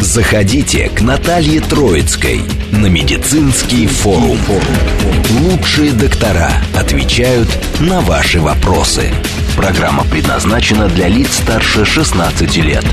Заходите к Наталье Троицкой на медицинский форум. Лучшие доктора отвечают на ваши вопросы. Программа предназначена для лиц старше 16 лет.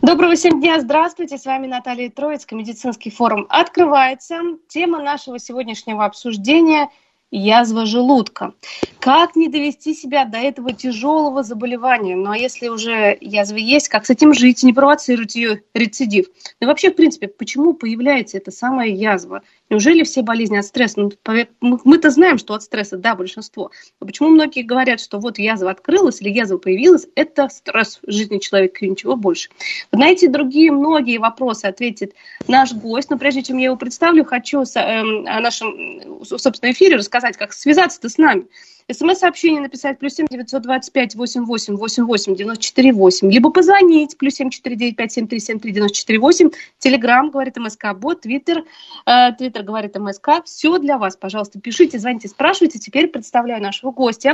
Доброго всем дня, здравствуйте, с вами Наталья Троицкая, медицинский форум открывается. Тема нашего сегодняшнего обсуждения – язва желудка. Как не довести себя до этого тяжелого заболевания? Ну а если уже язва есть, как с этим жить, не провоцировать ее рецидив? Ну и вообще, в принципе, почему появляется эта самая язва? Неужели все болезни от стресса? Ну, мы-то знаем, что от стресса, да, большинство. Но почему многие говорят, что вот язва открылась или язва появилась, это стресс в жизни человека и ничего больше? Вот на эти другие многие вопросы ответит наш гость. Но прежде чем я его представлю, хочу э, о нашем, собственно, эфире рассказать, как связаться-то с нами. СМС-сообщение написать плюс семь девятьсот двадцать пять восемь восемь восемь восемь девяносто четыре восемь. Либо позвонить плюс семь четыре девять пять семь три семь три девяносто четыре восемь. Телеграмм, говорит МСК, бот, Твиттер, э, Твиттер, говорит МСК. Все для вас, пожалуйста. Пишите, звоните, спрашивайте. Теперь представляю нашего гостя.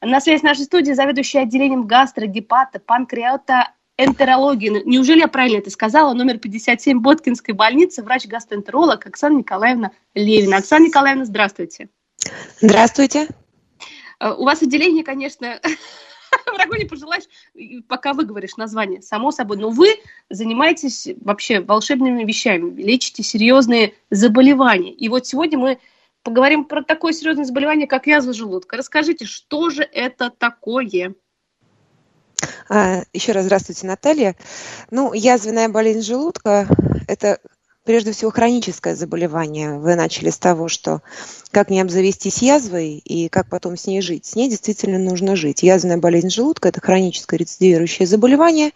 На связи нашей студии заведующий отделением гастрогепата, панкреата энтерологии. Неужели я правильно это сказала? Номер 57 Боткинской больницы, врач-гастроэнтеролог Оксана Николаевна Левина. Оксана Николаевна, здравствуйте. Здравствуйте. Э, у вас отделение, конечно, врагу не пожелаешь, пока выговоришь название, само собой. Но вы занимаетесь вообще волшебными вещами, лечите серьезные заболевания. И вот сегодня мы поговорим про такое серьезное заболевание, как язва желудка. Расскажите, что же это такое? А, еще раз здравствуйте, Наталья. Ну, язвенная болезнь желудка – это прежде всего хроническое заболевание. Вы начали с того, что как не обзавестись язвой и как потом с ней жить. С ней действительно нужно жить. Язвенная болезнь желудка – это хроническое рецидивирующее заболевание,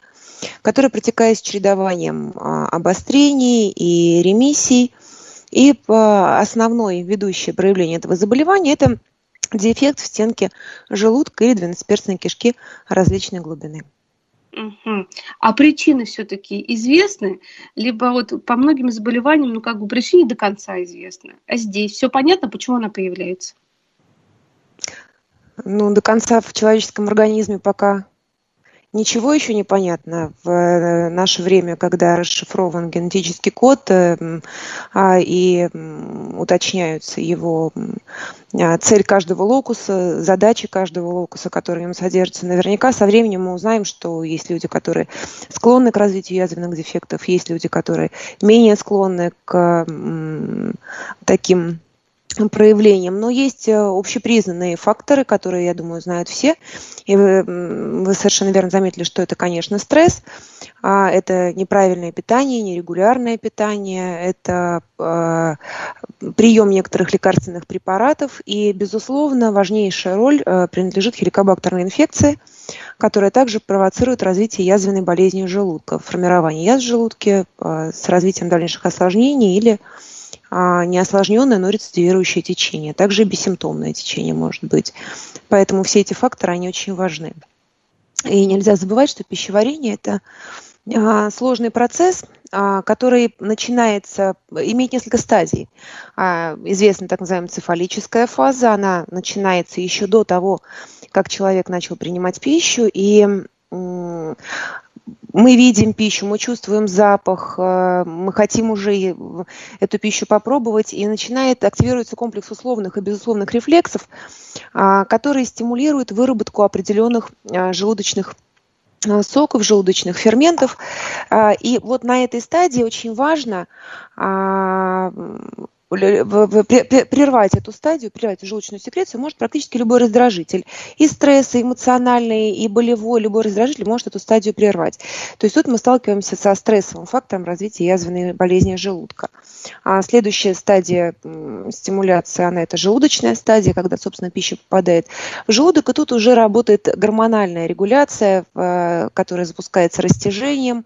которое протекает с чередованием а, обострений и ремиссий. И основное ведущее проявление этого заболевания – это дефект в стенке желудка или двенадцатиперстной кишки различной глубины. Угу. А причины все-таки известны, либо вот по многим заболеваниям, ну как бы причины до конца известны. А здесь все понятно, почему она появляется? Ну, до конца в человеческом организме пока Ничего еще не понятно в э, наше время, когда расшифрован генетический код э, а, и уточняются его а, цель каждого локуса, задачи каждого локуса, которые в нем содержатся. Наверняка со временем мы узнаем, что есть люди, которые склонны к развитию язвенных дефектов, есть люди, которые менее склонны к таким проявлением. Но есть э, общепризнанные факторы, которые, я думаю, знают все. И вы, вы совершенно верно заметили, что это, конечно, стресс, а это неправильное питание, нерегулярное питание, это э, прием некоторых лекарственных препаратов. И, безусловно, важнейшая роль э, принадлежит хеликобактерной инфекции, которая также провоцирует развитие язвенной болезни желудка, формирование язв в желудке э, с развитием дальнейших осложнений или а, неосложненное, но рецидивирующее течение. Также и бессимптомное течение может быть. Поэтому все эти факторы, они очень важны. И нельзя забывать, что пищеварение – это а, сложный процесс, а, который начинается, имеет несколько стадий. Известна так называемая цефалическая фаза, она начинается еще до того, как человек начал принимать пищу, и мы видим пищу, мы чувствуем запах, э, мы хотим уже эту пищу попробовать, и начинает активироваться комплекс условных и безусловных рефлексов, а, которые стимулируют выработку определенных а, желудочных а, соков, желудочных ферментов. И вот на этой стадии очень важно прервать эту стадию, прервать желудочную секрецию может практически любой раздражитель. И стресс, и эмоциональный, и болевой, любой раздражитель может эту стадию прервать. То есть тут мы сталкиваемся со стрессовым фактором развития язвенной болезни желудка. А следующая стадия стимуляции, она это желудочная стадия, когда, собственно, пища попадает в желудок, и тут уже работает гормональная регуляция, которая запускается растяжением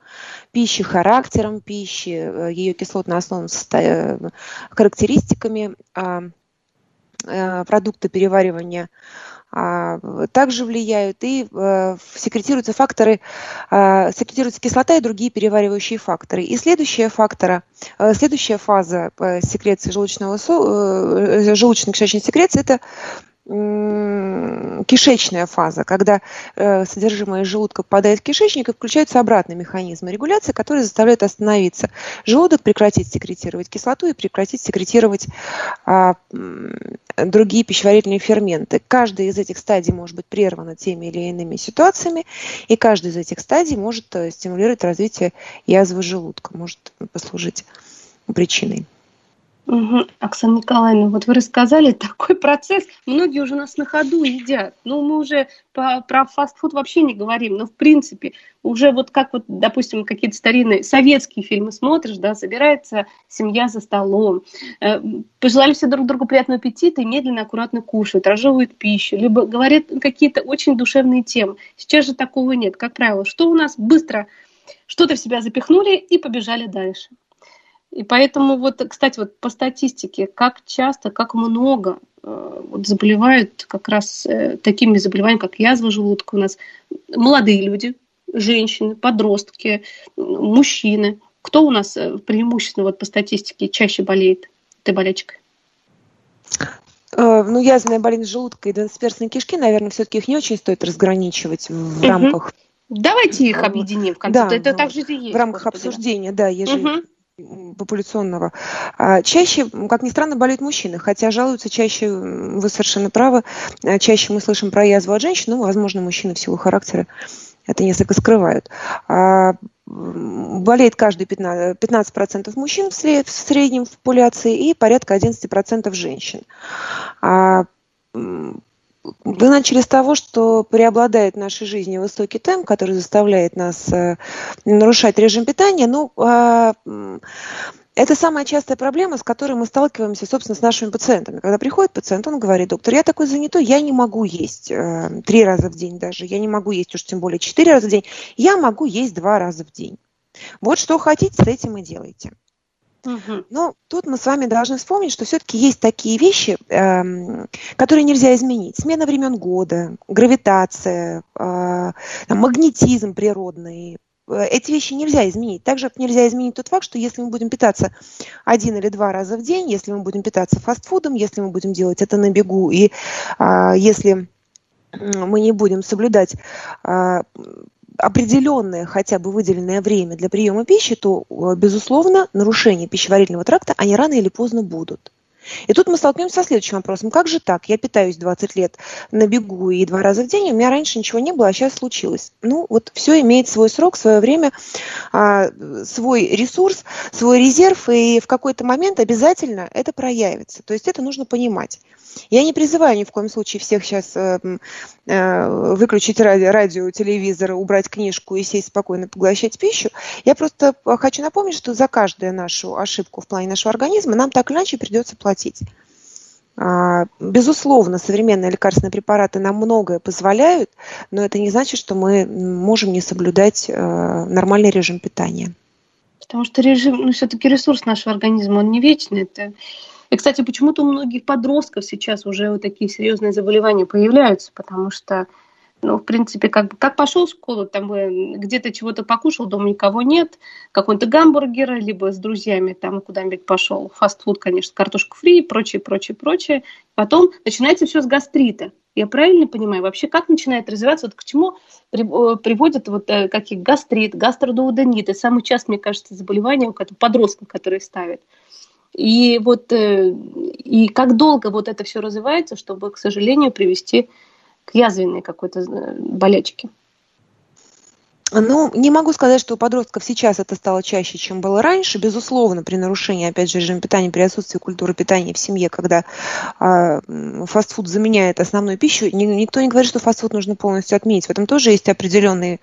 пищи, характером пищи, э, ее кислотно-основным характеристиками а, э, продукта переваривания а, также влияют, и а, секретируются факторы, а, секретируется кислота и другие переваривающие факторы. И следующая фактора, а, следующая фаза секреции желудочного, желудочно-кишечной секреции – это кишечная фаза, когда э, содержимое желудка попадает в кишечник и включаются обратные механизмы регуляции, которые заставляют остановиться желудок, прекратить секретировать кислоту и прекратить секретировать а, другие пищеварительные ферменты. Каждая из этих стадий может быть прервана теми или иными ситуациями, и каждая из этих стадий может э, стимулировать развитие язвы желудка, может послужить причиной. Угу. Оксана Николаевна, вот вы рассказали такой процесс, многие уже нас на ходу едят. Ну, мы уже по, про фастфуд вообще не говорим, но в принципе уже вот как вот, допустим, какие-то старинные советские фильмы смотришь, да, собирается семья за столом, э, пожелали все друг другу приятного аппетита и медленно, аккуратно кушают, разжевывают пищу, либо говорят какие-то очень душевные темы. Сейчас же такого нет. Как правило, что у нас быстро что-то в себя запихнули и побежали дальше. И поэтому вот, кстати, вот по статистике, как часто, как много э, вот заболевают как раз э, такими заболеваниями, как язва желудка у нас молодые люди, женщины, подростки, мужчины. Кто у нас э, преимущественно вот по статистике чаще болеет этой болячкой? Ну, язвенная болезнь желудка и двенадцатиперстной кишки, наверное, все-таки их не очень стоит разграничивать в угу. рамках Давайте их объединим в конце. Да, это так же и есть. В рамках господи. обсуждения, да, ежели угу популяционного, а чаще, как ни странно, болеют мужчины, хотя жалуются чаще, вы совершенно правы, а чаще мы слышим про язву от женщин, ну, возможно, мужчины в силу характера это несколько скрывают. А, болеет каждый 15%, 15% мужчин в среднем в популяции и порядка 11% женщин. А, вы начали с того, что преобладает в нашей жизни высокий темп, который заставляет нас э, нарушать режим питания. Ну, э, это самая частая проблема, с которой мы сталкиваемся, собственно, с нашими пациентами. Когда приходит пациент, он говорит, доктор, я такой занятой, я не могу есть э, три раза в день даже, я не могу есть уж тем более четыре раза в день, я могу есть два раза в день. Вот что хотите, с этим и делайте. Но тут мы с вами должны вспомнить, что все-таки есть такие вещи, эм, которые нельзя изменить. Смена времен года, гравитация, э, магнетизм природный. Э, эти вещи нельзя изменить. Также нельзя изменить тот факт, что если мы будем питаться один или два раза в день, если мы будем питаться фастфудом, если мы будем делать это на бегу, и э, если мы не будем соблюдать э, определенное хотя бы выделенное время для приема пищи, то, э, безусловно, нарушения пищеварительного тракта, они рано или поздно будут. И тут мы столкнемся со следующим вопросом. Как же так? Я питаюсь 20 лет на бегу и два раза в день, у меня раньше ничего не было, а сейчас случилось. Ну, вот все имеет свой срок, свое время, а, свой ресурс, свой резерв, и в какой-то момент обязательно это проявится. То есть это нужно понимать. Я не призываю ни в коем случае всех сейчас э, э, выключить радио, радио, телевизор, убрать книжку и сесть спокойно поглощать пищу. Я просто хочу напомнить, что за каждую нашу ошибку в плане нашего организма нам так или иначе придется платить. А, безусловно, современные лекарственные препараты нам многое позволяют, но это не значит, что мы можем не соблюдать э, нормальный режим питания. Потому что режим, ну, все-таки ресурс нашего организма, он не вечный. Это и, кстати, почему-то у многих подростков сейчас уже вот такие серьезные заболевания появляются, потому что, ну, в принципе, как, бы, как пошел в школу, там где-то чего-то покушал, дома никого нет, какой-то гамбургер, либо с друзьями там куда-нибудь пошел, фастфуд, конечно, картошку фри и прочее, прочее, прочее. Потом начинается все с гастрита. Я правильно понимаю? Вообще, как начинает развиваться, вот к чему э, приводят вот э, какие гастрит, гастродуоденит, это самый частый, мне кажется, заболевание у подростков, которые ставят. И вот э, и как долго вот это все развивается, чтобы, к сожалению, привести к язвенной какой-то э, болячке? Ну, не могу сказать, что у подростков сейчас это стало чаще, чем было раньше. Безусловно, при нарушении, опять же, режима питания, при отсутствии культуры питания в семье, когда э, фастфуд заменяет основную пищу, ни, никто не говорит, что фастфуд нужно полностью отменить. В этом тоже есть определенные э,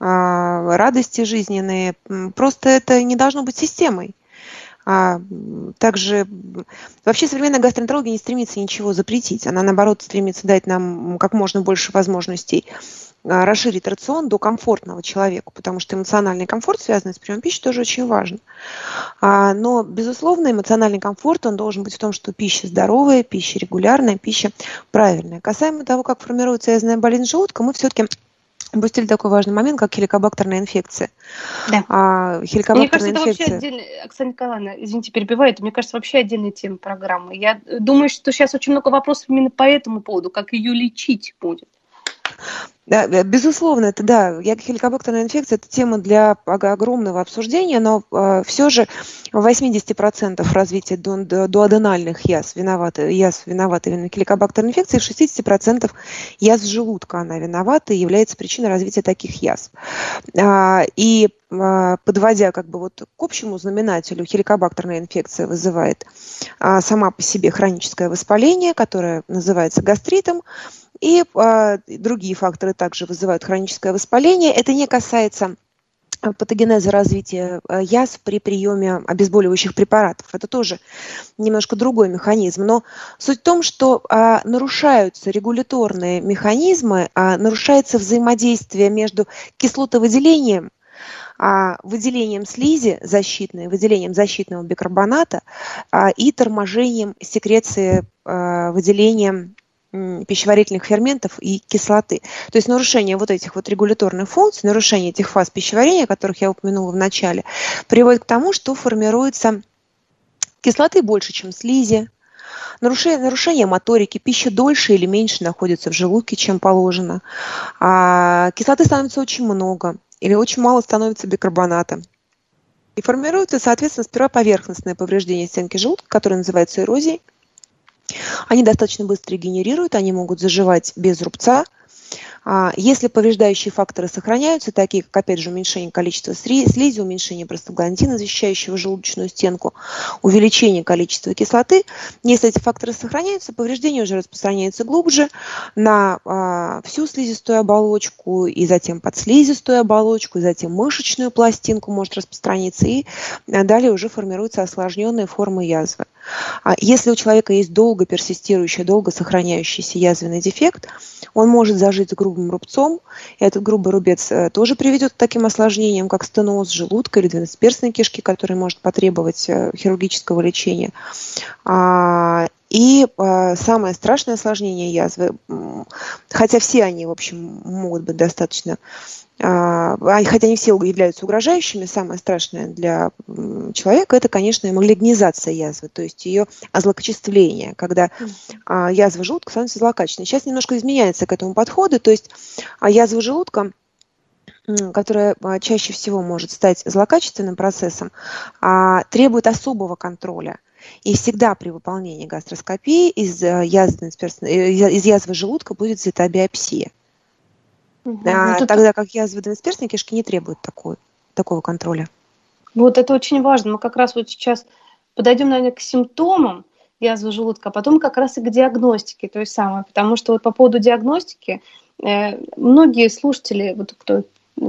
радости жизненные. Просто это не должно быть системой. А также вообще современная гастроэнтерология не стремится ничего запретить. Она, наоборот, стремится дать нам как можно больше возможностей расширить рацион до комфортного человеку, потому что эмоциональный комфорт, связанный с приемом пищи, тоже очень важен. А, но, безусловно, эмоциональный комфорт, он должен быть в том, что пища здоровая, пища регулярная, пища правильная. Касаемо того, как формируется язвенная болезнь желудка, мы все-таки упустили такой важный момент, как хеликобактерная инфекция. Да. А, хеликобактерная мне кажется, инфекция... это вообще отдельная, Оксана Николаевна, извините, перебиваю, это, мне кажется, вообще отдельная тема программы. Я думаю, что сейчас очень много вопросов именно по этому поводу, как ее лечить будет. Э, безусловно, это да, хеликобактерная инфекция – это тема для огромного обсуждения, но э, все же в 80% развития до аденальных язв виноваты, язв виноваты именно хеликобактерная инфекция, и в 60% язв желудка она виновата и является причиной развития таких язв. А, и а, подводя как бы вот к общему знаменателю, хеликобактерная инфекция вызывает а, сама по себе хроническое воспаление, которое называется гастритом, и а, другие факторы также вызывают хроническое воспаление. Это не касается а, патогенеза развития а, язв при приеме обезболивающих препаратов. Это тоже немножко другой механизм. Но суть в том, что а, нарушаются регуляторные механизмы, а, нарушается взаимодействие между кислотовыделением а, выделением слизи защитной, выделением защитного бикарбоната а, и торможением секреции а, выделением пищеварительных ферментов и кислоты. То есть нарушение вот этих вот регуляторных функций, нарушение этих фаз пищеварения, которых я упомянула в начале, приводит к тому, что формируется кислоты больше, чем слизи, нарушение, нарушение моторики, пища дольше или меньше находится в желудке, чем положено, а кислоты становится очень много или очень мало становится бикарбоната. И формируется, соответственно, сперва поверхностное повреждение стенки желудка, которое называется эрозией, они достаточно быстро регенерируют, они могут заживать без рубца, а, если повреждающие факторы сохраняются, такие как, опять же, уменьшение количества слизи, уменьшение простагландина, защищающего желудочную стенку, увеличение количества кислоты, если эти факторы сохраняются, повреждение уже распространяется глубже на а, всю слизистую оболочку, и затем подслизистую оболочку, и затем мышечную пластинку может распространиться, и а, далее уже формируются осложненные формы язвы. А если у человека есть долго персистирующий, долго сохраняющийся язвенный дефект, он может зажить грубым рубцом, и этот грубый рубец э, тоже приведет к таким осложнениям, как стеноз желудка или двенадцатиперстной кишки, который может потребовать э, хирургического лечения. А, и э, самое страшное осложнение язвы, хотя все они, в общем, могут быть достаточно хотя они все являются угрожающими, самое страшное для человека это, конечно, малигнизация язвы, то есть ее озлокочествление, когда а, язва желудка становится злокачественной. Сейчас немножко изменяется к этому подходу, то есть а, язва желудка которая чаще всего может стать злокачественным процессом, требует особого контроля. И всегда при выполнении гастроскопии из язвы, из язвы желудка будет взята биопсия. Угу. А, вот тогда как язвы двенадцатиперстной кишки не требуют такой, такого контроля. Вот это очень важно. Мы как раз вот сейчас подойдем, наверное, к симптомам язвы желудка, а потом как раз и к диагностике той самой. Потому что вот по поводу диагностики э, многие слушатели, вот кто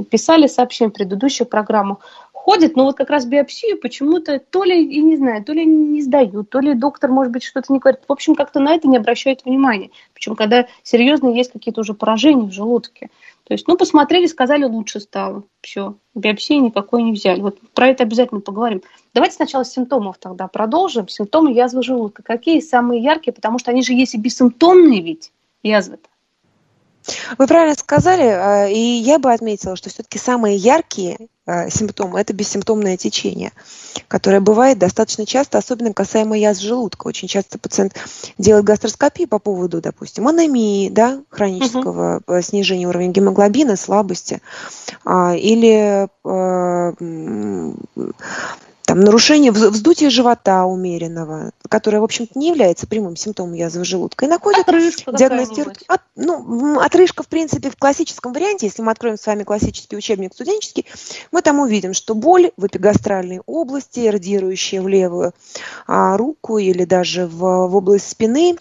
писали сообщение в предыдущую программу, ходят, но вот как раз биопсию почему-то то ли, и не знаю, то ли не сдают, то ли доктор, может быть, что-то не говорит. В общем, как-то на это не обращают внимания. Причем, когда серьезно есть какие-то уже поражения в желудке. То есть, ну, посмотрели, сказали, лучше стало. Все, биопсии никакой не взяли. Вот про это обязательно поговорим. Давайте сначала с симптомов тогда продолжим. Симптомы язвы желудка. Какие самые яркие? Потому что они же есть и бессимптомные ведь язвы-то. Вы правильно сказали, а, и я бы отметила, что все-таки самые яркие а, симптомы – это бессимптомное течение, которое бывает достаточно часто, особенно касаемо язв желудка. Очень часто пациент делает гастроскопию по поводу, допустим, анемии, да, хронического угу. снижения уровня гемоглобина, слабости, или там, нарушение вздутия живота умеренного, которое, в общем-то, не является прямым симптомом язвы желудка, и находят, диагностируют. От, ну, отрыжка, в принципе, в классическом варианте, если мы откроем с вами классический учебник студенческий, мы там увидим, что боль в эпигастральной области, радирующая в левую а, руку или даже в, в область спины,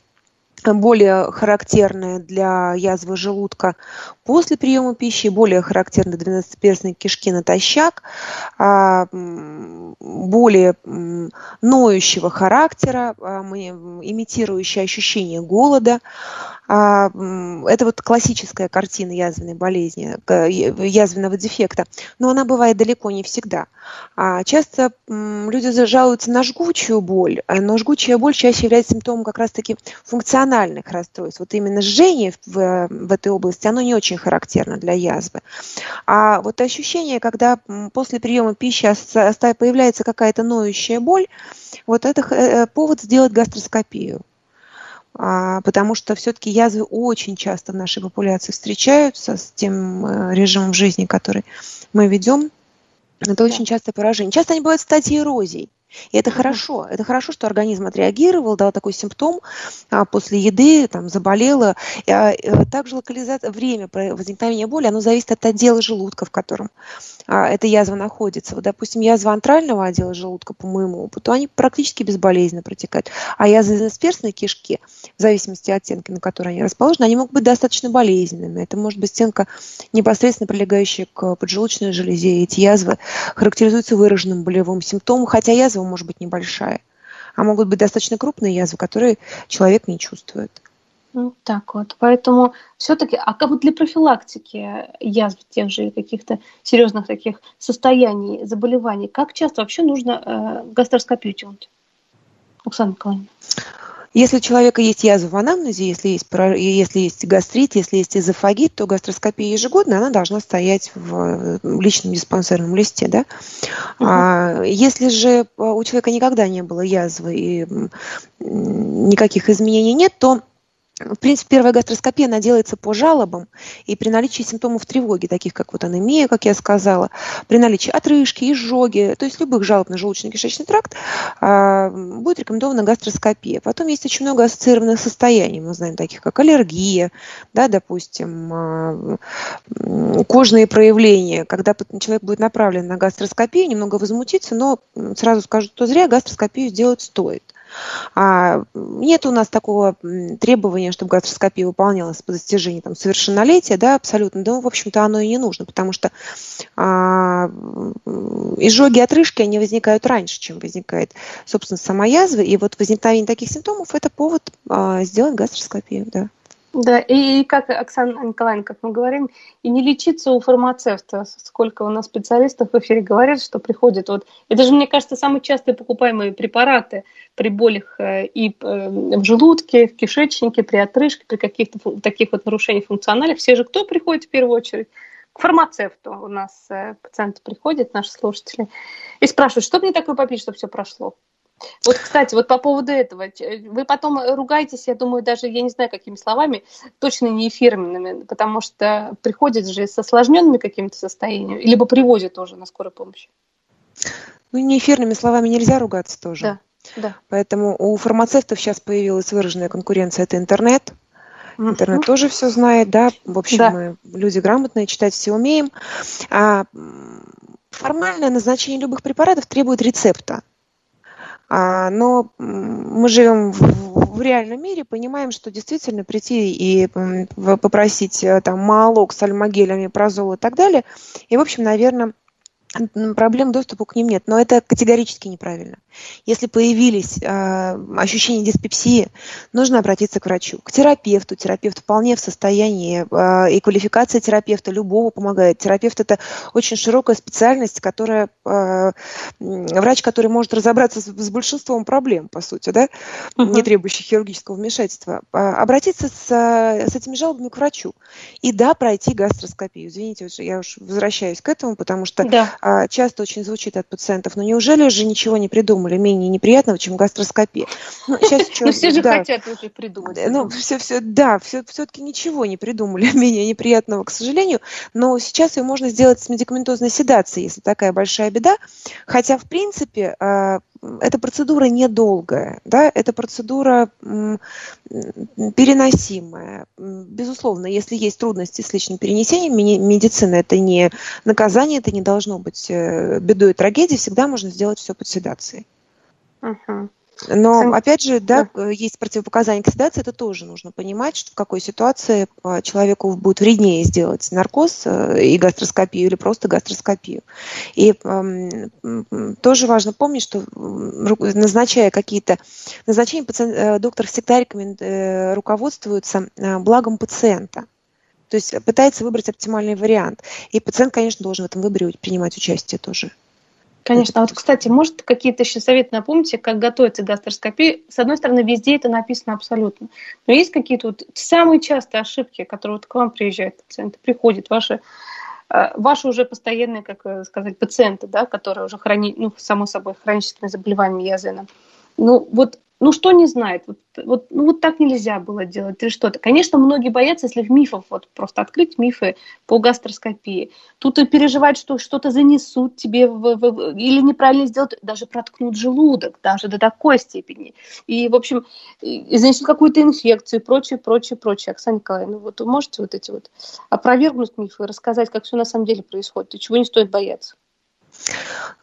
более характерные для язвы желудка после приема пищи, более характерны двенадцатиперстной кишки натощак, а, более ноющего характера, а, имитирующие ощущение голода. А, это вот классическая картина язвенной болезни, язвенного дефекта, но она бывает далеко не всегда. Часто люди жалуются на жгучую боль, но жгучая боль чаще является симптомом как раз-таки функциональных расстройств. Вот именно жжение в, в этой области, оно не очень характерно для язвы. А вот ощущение, когда после приема пищи появляется какая-то ноющая боль, вот это э, повод сделать гастроскопию. А, потому что все-таки язвы очень часто в нашей популяции встречаются с тем э, режимом жизни, который мы ведем. Это да. очень частое поражение. Часто они бывают в стадии эрозии. И это хорошо. Это хорошо, что организм отреагировал, дал такой симптом а, после еды, там, заболела. А, э, также локализация, время возникновения боли, оно зависит от отдела желудка, в котором а, эта язва находится. Вот, допустим, язва антрального отдела желудка, по моему опыту, они практически безболезненно протекают. А язвы сперстной кишки, в зависимости от стенки, на которой они расположены, они могут быть достаточно болезненными. Это может быть стенка, непосредственно прилегающая к поджелудочной железе. Эти язвы характеризуются выраженным болевым симптомом, хотя язва может быть небольшая. А могут быть достаточно крупные язвы, которые человек не чувствует. Ну, так вот. Поэтому все-таки, а как вот для профилактики язв, тех же каких-то серьезных таких состояний, заболеваний, как часто вообще нужно э, гастроскопию делать? Оксана Николаевна. Если у человека есть язва в анамнезе, если есть, если есть гастрит, если есть эзофагит, то гастроскопия ежегодно, она должна стоять в личном диспансерном листе. Да? А, если же у человека никогда не было язвы и никаких изменений нет, то в принципе, первая гастроскопия, она делается по жалобам и при наличии симптомов тревоги, таких как вот анемия, как я сказала, при наличии отрыжки, изжоги, то есть любых жалоб на желудочно-кишечный тракт, а, будет рекомендована гастроскопия. Потом есть очень много ассоциированных состояний, мы знаем, таких как аллергия, да, допустим, а, кожные проявления, когда человек будет направлен на гастроскопию, немного возмутиться, но сразу скажу, что зря гастроскопию сделать стоит. А, нет у нас такого требования, чтобы гастроскопия выполнялась по достижении там, совершеннолетия, да, абсолютно. Да, в общем-то, оно и не нужно, потому что а, изжоги, отрыжки, они возникают раньше, чем возникает, собственно, сама язва. И вот возникновение таких симптомов – это повод а, сделать гастроскопию, да. Да, и, и как Оксана Николаевна, как мы говорим, и не лечиться у фармацевта. Сколько у нас специалистов в эфире говорят, что приходят вот... Это же, мне кажется, самые частые покупаемые препараты при болях э, и э, в желудке, в кишечнике, при отрыжке, при каких-то таких вот нарушениях функциональных. Все же кто приходит в первую очередь? К фармацевту у нас э, пациенты приходят, наши слушатели, и спрашивают, что мне такое попить, чтобы все прошло? Вот, кстати, вот по поводу этого, вы потом ругаетесь, я думаю, даже, я не знаю, какими словами, точно не эфирными, потому что приходят же с осложненными какими-то состояниями, либо привозят тоже на скорую помощь. Ну, не эфирными словами нельзя ругаться тоже. Да, да. Поэтому у фармацевтов сейчас появилась выраженная конкуренция, это интернет. Интернет uh-huh. тоже все знает, да. В общем, да. мы люди грамотные, читать все умеем. А формальное назначение любых препаратов требует рецепта. А, но мы живем в, реальном мире, понимаем, что действительно прийти и попросить э, там маалок с альмагелями, прозол и так далее, и, в общем, наверное, проблем доступа к ним нет. Но это категорически неправильно. Если появились э, ощущения диспепсии, нужно обратиться к врачу, к терапевту. Терапевт вполне в состоянии, э, и квалификация терапевта любого помогает. Терапевт – это очень широкая специальность, которая, э, врач, который может разобраться с, с большинством проблем, по сути, да, uh-huh. не требующих хирургического вмешательства. Обратиться с, с этими жалобами к врачу. И да, пройти гастроскопию. Извините, я уж возвращаюсь к этому, потому что да. Э, часто очень звучит от пациентов, но неужели же ничего не придумали? менее неприятного, чем гастроскопия. Ну, сейчас еще, Но все же да, хотят уже придумать. Ну, все, все, да, все, все-таки ничего не придумали менее неприятного, к сожалению. Но сейчас ее можно сделать с медикаментозной седацией, если такая большая беда. Хотя, в принципе, а, эта процедура недолгая, да, эта процедура переносимая. Безусловно, если есть трудности с личным перенесением, медицина это не наказание, это не должно быть э, бедой и трагедией, всегда можно сделать все под седацией. Угу. Но, Сам... опять же, да, да, есть противопоказания к седации, это тоже нужно понимать, что в какой ситуации а, человеку будет вреднее сделать наркоз э, и гастроскопию или просто гастроскопию. И э, тоже важно помнить, что назначая какие-то назначения, пациент, э, доктор всегда рекомен, э, руководствуется благом пациента. То есть пытается выбрать оптимальный вариант. И пациент, конечно, должен в этом выборе принимать участие тоже. Конечно. А вот, кстати, может, какие-то еще советы напомните, как готовиться к гастроскопии? С одной стороны, везде это написано абсолютно. Но есть какие-то вот самые частые ошибки, которые вот к вам приезжают пациенты, приходят ваши э, ваши уже постоянные, как э, сказать, пациенты, да, которые уже хранят, ну, само собой, хроническими заболеваниями язына. Ну, вот ну что не знает, вот, вот, ну вот так нельзя было делать или что-то. Конечно, многие боятся, если в мифов вот просто открыть мифы по гастроскопии. Тут и переживать, что что-то занесут тебе в, в, или неправильно сделают, даже проткнут желудок, даже до такой степени. И, в общем, и занесут какую-то инфекцию прочее, прочее, прочее. Оксана Николаевна, вот вы можете вот эти вот опровергнуть мифы, рассказать, как все на самом деле происходит, и чего не стоит бояться?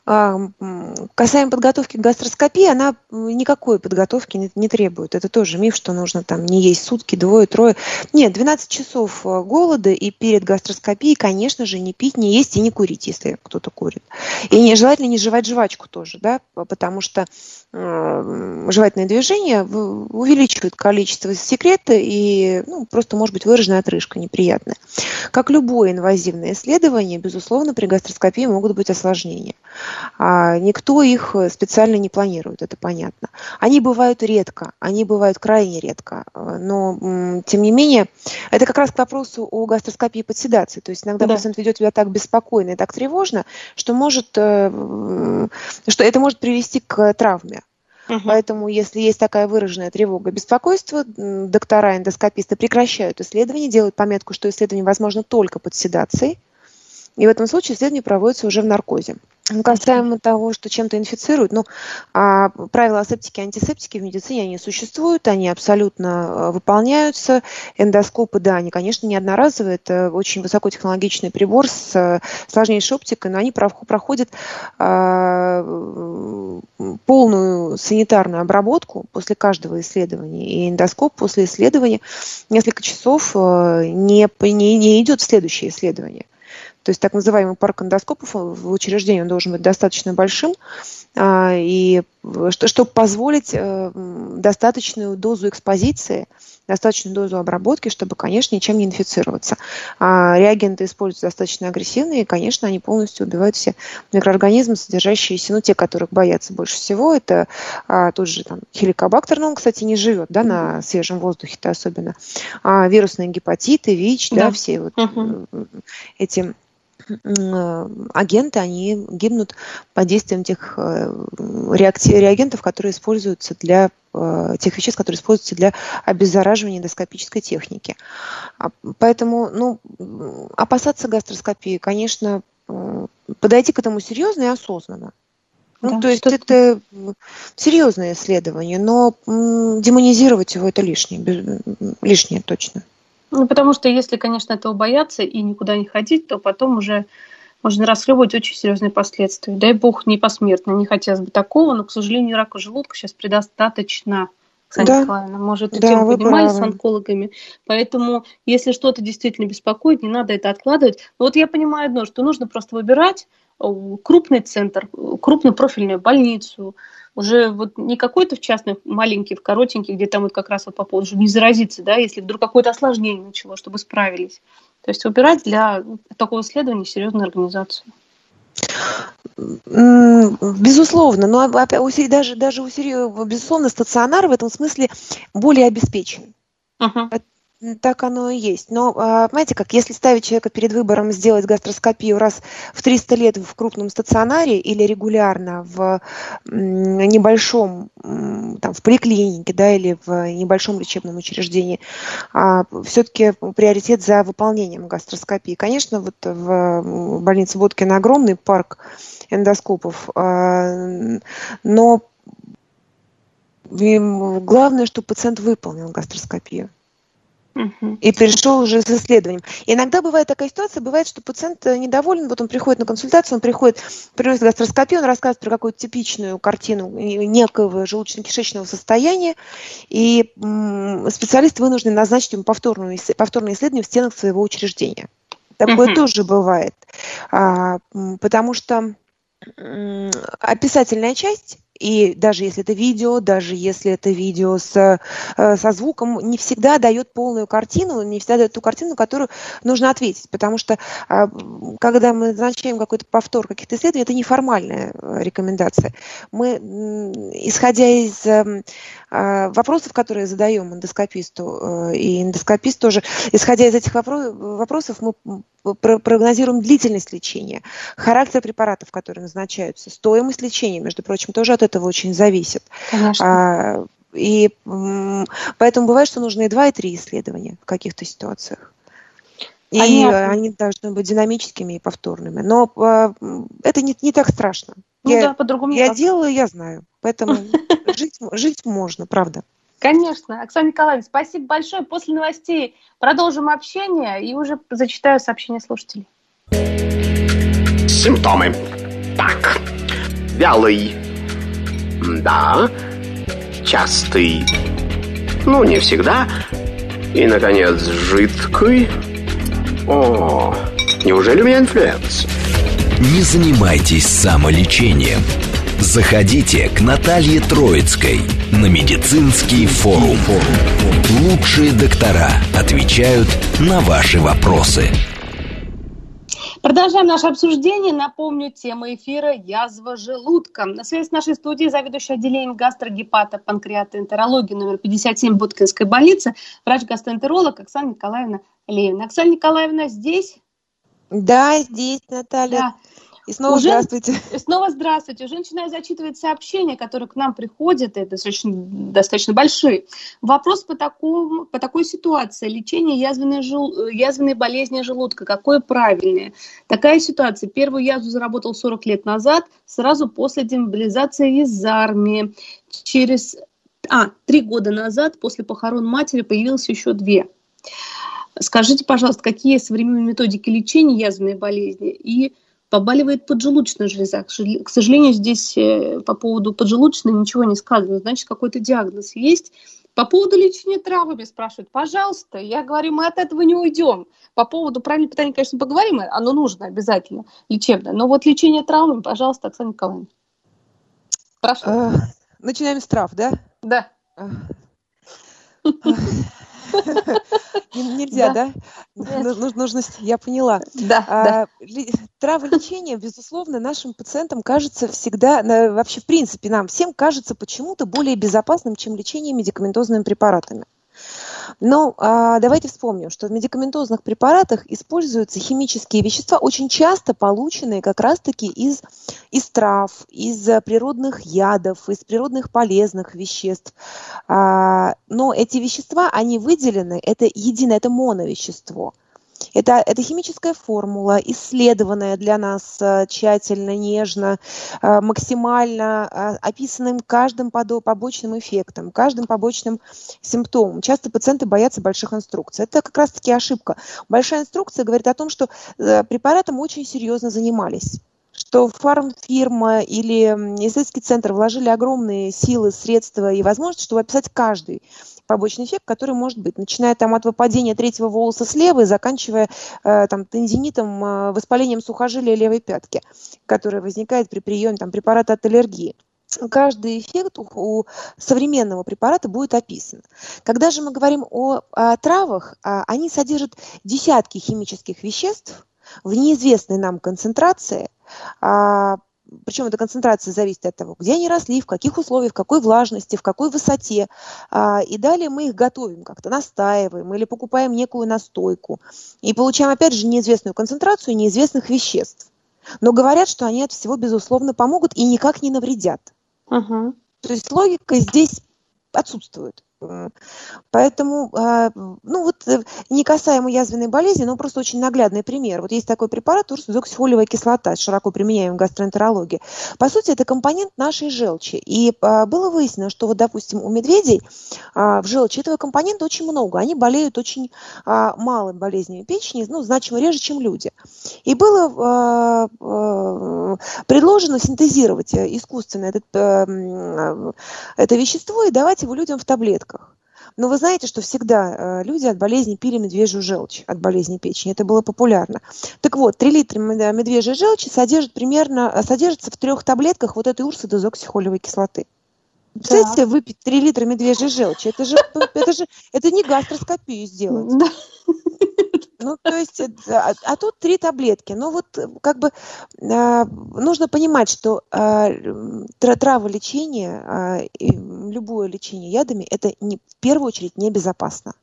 А, касаемо подготовки к гастроскопии, она никакой подготовки не, требует. Это тоже миф, что нужно там не есть сутки, двое, трое. Нет, 12 часов э, голода и перед гастроскопией, конечно же, не пить, не есть и не курить, если кто-то курит. И не, желательно не жевать жвачку тоже, да, потому что э, жевательные движения увеличивают количество секрета и ну, просто может быть выраженная отрыжка неприятная. Как любое инвазивное исследование, безусловно, при гастроскопии могут быть осложнения. А никто их э, специально не планирует, это понятно. Они бывают редко, они бывают крайне редко, э, но тем не менее, это как раз к вопросу о гастроскопии под седацией. То есть иногда да. пациент ведет себя так беспокойно и так тревожно, что может, э, что это может привести к травме. Угу. Поэтому, если есть такая выраженная тревога, беспокойство, доктора, эндоскописты прекращают исследование, делают пометку, что исследование возможно только под седацией. И в этом случае исследование проводится уже в наркозе. Ну, касаемо того, что чем-то инфицируют, ну, а правила асептики и антисептики в медицине, они существуют, они абсолютно э, выполняются. Эндоскопы, да, они, конечно, не одноразовые, это очень высокотехнологичный прибор с э, сложнейшей оптикой, но они проходят а, полную санитарную обработку после каждого исследования. И эндоскоп после исследования несколько часов э, не, не, не идет в следующее исследование. То есть так называемый парк эндоскопов в учреждении он должен быть достаточно большим, а, и чтобы позволить э, достаточную дозу экспозиции, достаточную дозу обработки, чтобы, конечно, ничем не инфицироваться. А реагенты используются достаточно агрессивные, и, конечно, они полностью убивают все микроорганизмы, содержащиеся, ну, те, которых боятся больше всего, это а, тот же там хеликобактер, но он, кстати, не живет, да, на свежем воздухе-то особенно, вирусные гепатиты, ВИЧ, да, да все вот угу. эти Э, агенты, они гибнут под действием тех э, реагентов, которые используются для э, тех веществ, которые используются для обеззараживания эндоскопической техники. А, поэтому, ну, опасаться гастроскопии, конечно, подойти к этому серьезно и осознанно. Ну, да, то есть это серьезное исследование, но демонизировать его это лишнее, лишнее точно. Ну, потому что если, конечно, этого бояться и никуда не ходить, то потом уже можно расхлебывать очень серьезные последствия. Дай бог, не посмертно. Не хотелось бы такого, но, к сожалению, рака желудка сейчас предостаточно. Да. Николаевна, уже эту да, тему поднимали правы. с онкологами. Поэтому, если что-то действительно беспокоит, не надо это откладывать. Но вот я понимаю одно, что нужно просто выбирать крупный центр, крупную профильную больницу, уже вот не какой-то в частных, маленький, в коротенький, где там вот как раз вот по поводу, чтобы не заразиться, да, если вдруг какое-то осложнение начало, чтобы справились. То есть выбирать для такого исследования серьезную организацию. Безусловно, но даже, даже у безусловно, стационар в этом смысле более обеспечен. Uh-huh. Так оно и есть. Но, а, понимаете, как если ставить человека перед выбором сделать гастроскопию раз в 300 лет в крупном стационаре или регулярно в небольшом, там, в поликлинике, да, или в небольшом лечебном учреждении, а все-таки приоритет за выполнением гастроскопии. Конечно, вот в больнице Водкина огромный парк эндоскопов, а, но главное, чтобы пациент выполнил гастроскопию. И перешел уже с исследованием. Иногда бывает такая ситуация, бывает, что пациент э, недоволен, вот он приходит на консультацию, он приходит, приносит гастроскопию, он рассказывает про какую-то типичную картину некого желудочно-кишечного состояния, и специалист вынужден назначить ему повторное, повторное исследование в стенах своего учреждения. Такое угу. тоже бывает, а, потому что описательная часть и даже если это видео, даже если это видео с, э, со звуком, не всегда дает полную картину, не всегда дает ту картину, которую нужно ответить. Потому что а, когда мы назначаем какой-то повтор каких-то исследований, это неформальная э, рекомендация. Мы, исходя из эм, вопросов, которые задаем эндоскописту, э, и эндоскопист тоже, исходя из этих вопросов, мы прогнозируем длительность лечения, характер препаратов, которые назначаются, стоимость лечения, между прочим, тоже от этого очень зависит. Конечно. А, и поэтому бывает, что нужны и два, и три исследования в каких-то ситуациях. И они, они должны быть динамическими и повторными. Но а, это не, не так страшно. Ну я, да, по-другому Я делаю, я знаю. Поэтому жить, жить можно, правда. Конечно. Оксана Николаевна, спасибо большое. После новостей продолжим общение и уже зачитаю сообщения слушателей. Симптомы. Так. Вялый да. Частый. Ну, не всегда. И, наконец, жидкий. О, неужели у меня инфлюэнца? Не занимайтесь самолечением. Заходите к Наталье Троицкой на медицинский форум. Лучшие доктора отвечают на ваши вопросы. Продолжаем наше обсуждение. Напомню, тема эфира – язва желудка. На связи с нашей студией заведующий отделением гастрогепатопанкреатоэнтерологии номер 57 Боткинской больницы, врач-гастроэнтеролог Оксана Николаевна Левина. Оксана Николаевна здесь? Да, здесь, Наталья. Да. И снова уже, здравствуйте. Снова здравствуйте. Уже начинаю зачитывать сообщения, которые к нам приходят, это достаточно, достаточно большие. Вопрос по, такому, по такой ситуации. Лечение язвенной, жел, язвенной болезни желудка. Какое правильное? Такая ситуация. Первую язву заработал 40 лет назад, сразу после демобилизации из армии. Через а, три года назад, после похорон матери, появилось еще две. Скажите, пожалуйста, какие современные методики лечения язвенной болезни и побаливает поджелудочная железа. К сожалению, здесь э, по поводу поджелудочной ничего не сказано. Значит, какой-то диагноз есть. По поводу лечения травами спрашивают. Пожалуйста, я говорю, мы от этого не уйдем. По поводу правильного питания, конечно, поговорим, оно нужно обязательно, лечебное. Но вот лечение травмами, пожалуйста, Оксана Николаевна. Прошу. А, начинаем с трав, да? Да. Нельзя, да? Нужно, я поняла. Да, а, Траволечение, безусловно, нашим пациентам кажется всегда, вообще в принципе нам всем кажется почему-то более безопасным, чем лечение медикаментозными препаратами. Но а, давайте вспомним, что в медикаментозных препаратах используются химические вещества, очень часто полученные как раз-таки из, из трав, из природных ядов, из природных полезных веществ. А, но эти вещества, они выделены, это единое, это моновещество. Это, это химическая формула, исследованная для нас э, тщательно, нежно, э, максимально э, описанным каждым побочным эффектом, каждым побочным симптомом. Часто пациенты боятся больших инструкций. Это как раз-таки ошибка. Большая инструкция говорит о том, что препаратом очень серьезно занимались что фармфирма или исследовательский центр вложили огромные силы, средства и возможности, чтобы описать каждый побочный эффект, который может быть, начиная там от выпадения третьего волоса слева и заканчивая э, там тензинитом, э, воспалением сухожилия левой пятки, которое возникает при приеме там, препарата от аллергии каждый эффект у, у современного препарата будет описан. Когда же мы говорим о, о травах, а, они содержат десятки химических веществ в неизвестной нам концентрации, а, причем эта концентрация зависит от того, где они росли, в каких условиях, в какой влажности, в какой высоте. А, и далее мы их готовим как-то, настаиваем или покупаем некую настойку. И получаем, опять же, неизвестную концентрацию неизвестных веществ. Но говорят, что они от всего, безусловно, помогут и никак не навредят. Угу. То есть логика здесь отсутствует. Поэтому, а, ну вот, э, не касаемо язвенной болезни, но просто очень наглядный пример. Вот есть такой препарат урсодоксифолиевая кислота, широко применяемый в гастроэнтерологии. По сути, это компонент нашей желчи. И а, было выяснено, что вот, допустим, у медведей а, в желчи этого компонента очень много. Они болеют очень малым болезнями печени, ну, значимо реже, чем люди. И было предложено синтезировать искусственно этот, это вещество и давать его людям в таблетках. Но вы знаете, что всегда э, люди от болезни пили медвежью желчь, от болезни печени. Это было популярно. Так вот, 3 литра медвежьей желчи содержит примерно, содержится в трех таблетках вот этой урсодезоксихолевой кислоты. Представляете, да. выпить 3 литра медвежьей желчи, это же, это же это не гастроскопию сделать. Да. Ну, то есть, э, а, а тут три таблетки. Ну, вот как бы э, нужно понимать, что э, траволечение, э, любое лечение ядами, это не, в первую очередь небезопасно.